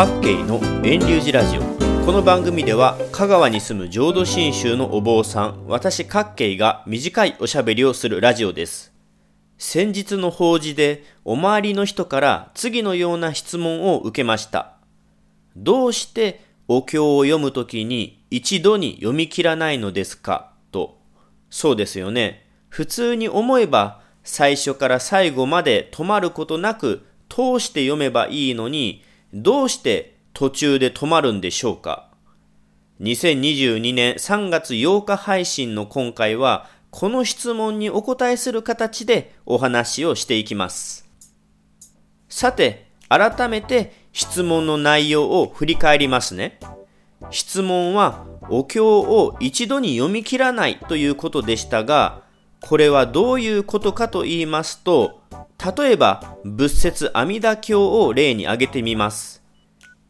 各慶の遠流寺ラジオ。この番組では香川に住む浄土真宗のお坊さん私各慶が短いおしゃべりをするラジオです。先日の法事でお周りの人から次のような質問を受けました。どうしてお経を読むときに一度に読み切らないのですか？と。そうですよね。普通に思えば最初から最後まで止まることなく通して読めばいいのにどうして途中で止まるんでしょうか？2022年3月8日配信の今回はこの質問にお答えする形でお話をしていきます。さて改めて質問の内容を振り返りますね。質問はお経を一度に読み切らないということでしたがこれはどういうことかと言いますと例えば仏説阿弥陀経を例に挙げてみます。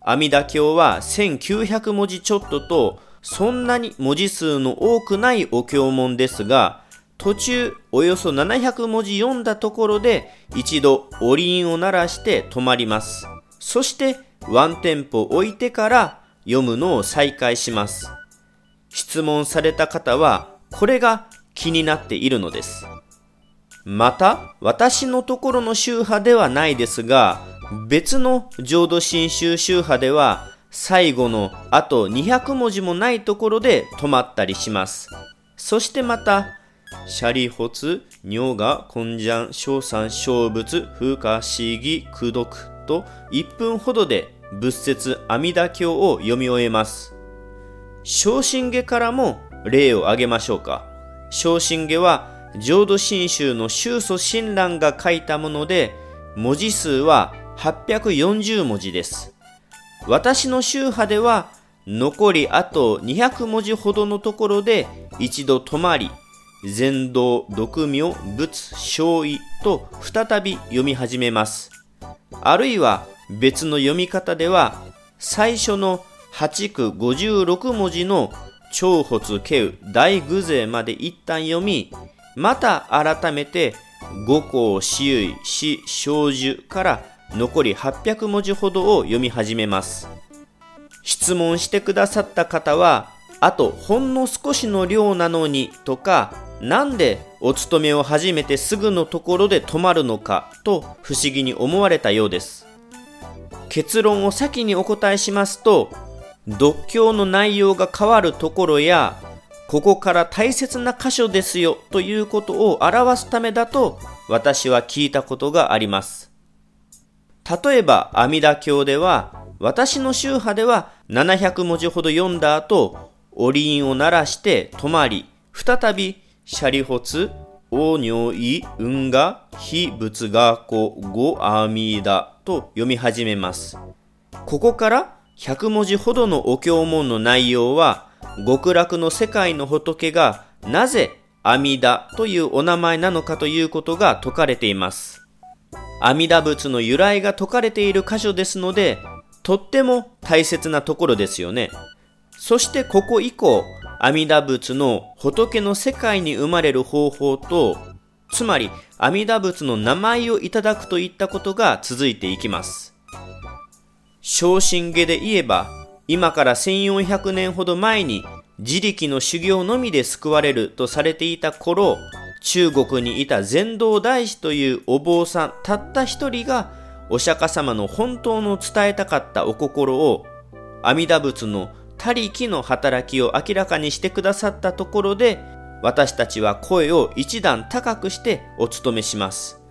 阿弥陀経は1900文字ちょっととそんなに文字数の多くないお経文ですが途中およそ700文字読んだところで一度おりんを鳴らして止まります。そしてワンテンポ置いてから読むのを再開します。質問された方はこれが気になっているのです。また私のところの宗派ではないですが別の浄土真宗宗派では最後のあと200文字もないところで止まったりしますそしてまたシャリホツ、尿が、根ン小三、小仏、風化、思議、苦読と1分ほどで仏説阿弥陀経を読み終えます。昇進下からも例を挙げましょうか。昇進下は浄土真宗の宗祖親鸞が書いたもので、文字数は840文字です。私の宗派では、残りあと200文字ほどのところで一度止まり、禅道、読名、仏、小意と再び読み始めます。あるいは別の読み方では、最初の8区56文字の長発慶大偶勢まで一旦読み、また改めて五行四唯四小樹から残り800文字ほどを読み始めます。質問してくださった方は、あとほんの少しの量なのにとか、なんでお勤めを始めてすぐのところで止まるのかと不思議に思われたようです。結論を先にお答えしますと、読経の内容が変わるところや、ここから大切な箇所ですよということを表すためだと私は聞いたことがあります。例えば阿弥陀経では私の宗派では700文字ほど読んだ後、おりんを鳴らして止まり、再びシャリホツ、オニョイ、ウンガ、ヒ、ブツガコ、ゴ、アミダと読み始めます。ここから100文字ほどのお経文の内容は、極楽の世界の仏がなぜ阿弥陀というお名前なのかということが説かれています。阿弥陀仏の由来が説かれている箇所ですので、とっても大切なところですよね。そしてここ以降、阿弥陀仏の仏の世界に生まれる方法と、つまり阿弥陀仏の名前をいただくといったことが続いていきます。昇進下で言えば、今から1400年ほど前に自力の修行のみで救われるとされていた頃、中国にいた禅道大師というお坊さんたった一人がお釈迦様の本当の伝えたかったお心を阿弥陀仏の他力の働きを明らかにしてくださったところで、私たちは声を一段高くしてお務めします。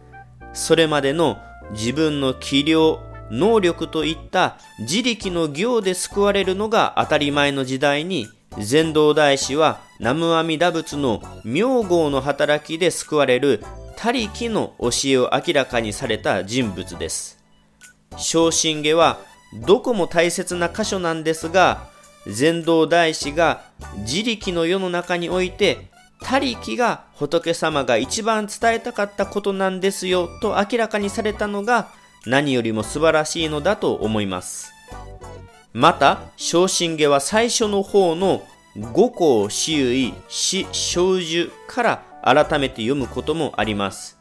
それまでの自分の器量、能力といった自力の行で救われるのが当たり前の時代に、禅道大師は南無阿弥陀仏の名号の働きで救われる他力の教えを明らかにされた人物です。昇進下はどこも大切な箇所なんですが、禅道大師が自力の世の中において他力が仏様が一番伝えたかったことなんですよと明らかにされたのが何よりも素晴らしいのだと思います。また、昇進下は最初の方の五行四唯四小樹から改めて読むこともあります。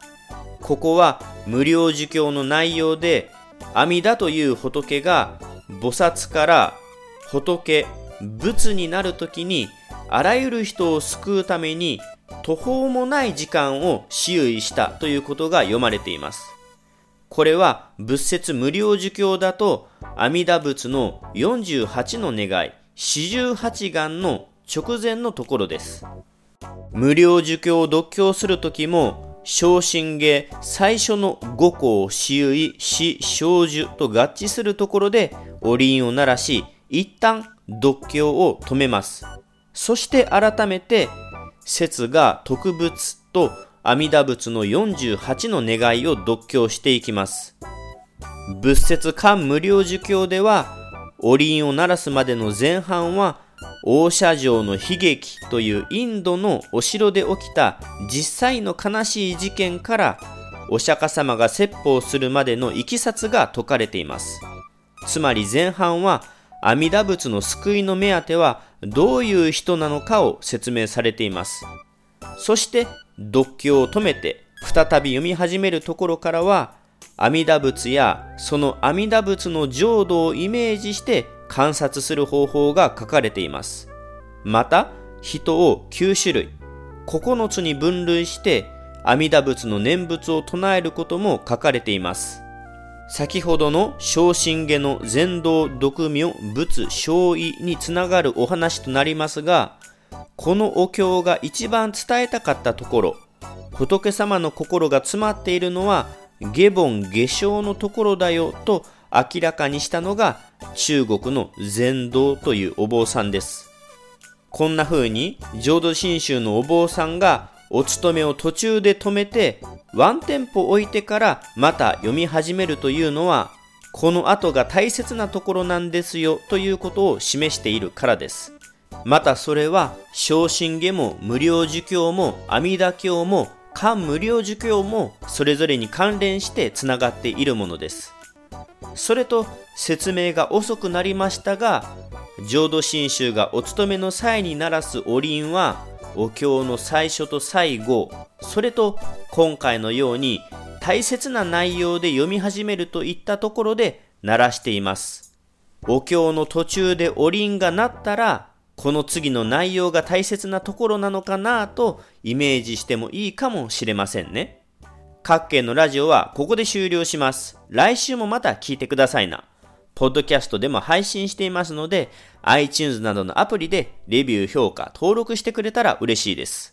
ここは無料儒教の内容で阿弥陀という仏が菩薩から仏、仏になるときに、あらゆる人を救うために途方もない時間を私有したということが読まれています。これは仏説無料儒教だと阿弥陀仏の48の願い、四十八願の直前のところです。無料儒教を読経するときも、昇進下最初の五項私有死小樹と合致するところでお輪を鳴らし、一旦読経を止めます。そして改めて、説が特仏と阿弥陀仏の48の願いを読経していきます。仏説漢無料儒教では、お輪を鳴らすまでの前半は、大社城の悲劇というインドのお城で起きた実際の悲しい事件からお釈迦様が説法するまでのいきさつが説かれています。つまり前半は阿弥陀仏の救いの目当てはどういう人なのかを説明されています。そして読経を止めて再び読み始めるところからは阿弥陀仏やその阿弥陀仏の浄土をイメージして観察する方法が書かれています。また、人を9種類、9つに分類して阿弥陀仏の念仏を唱えることも書かれています。先ほどの昇進下の禅道独名仏小意につながるお話となりますが、このお経が一番伝えたかったところ、仏様の心が詰まっているのは、下凡下生のところだよと明らかにしたのが中国の禅道というお坊さんです。こんな風に浄土真宗のお坊さんがお勤めを途中で止めてワンテンポ置いてからまた読み始めるというのはこの後が大切なところなんですよということを示しているからです。またそれは昇進下も無料儒教も阿弥陀経も漢無料儒教もそれぞれに関連してつながっているものです。それと説明が遅くなりましたが浄土真宗がお勤めの際に鳴らすお輪はお経の最初と最後それと今回のように大切な内容で読み始めるといったところで鳴らしていますお経の途中でお輪が鳴ったらこの次の内容が大切なところなのかなとイメージしてもいいかもしれませんね各県のラジオはここで終了します。来週もまた聞いてくださいな。ポッドキャストでも配信していますので、iTunes などのアプリでレビュー、評価、登録してくれたら嬉しいです。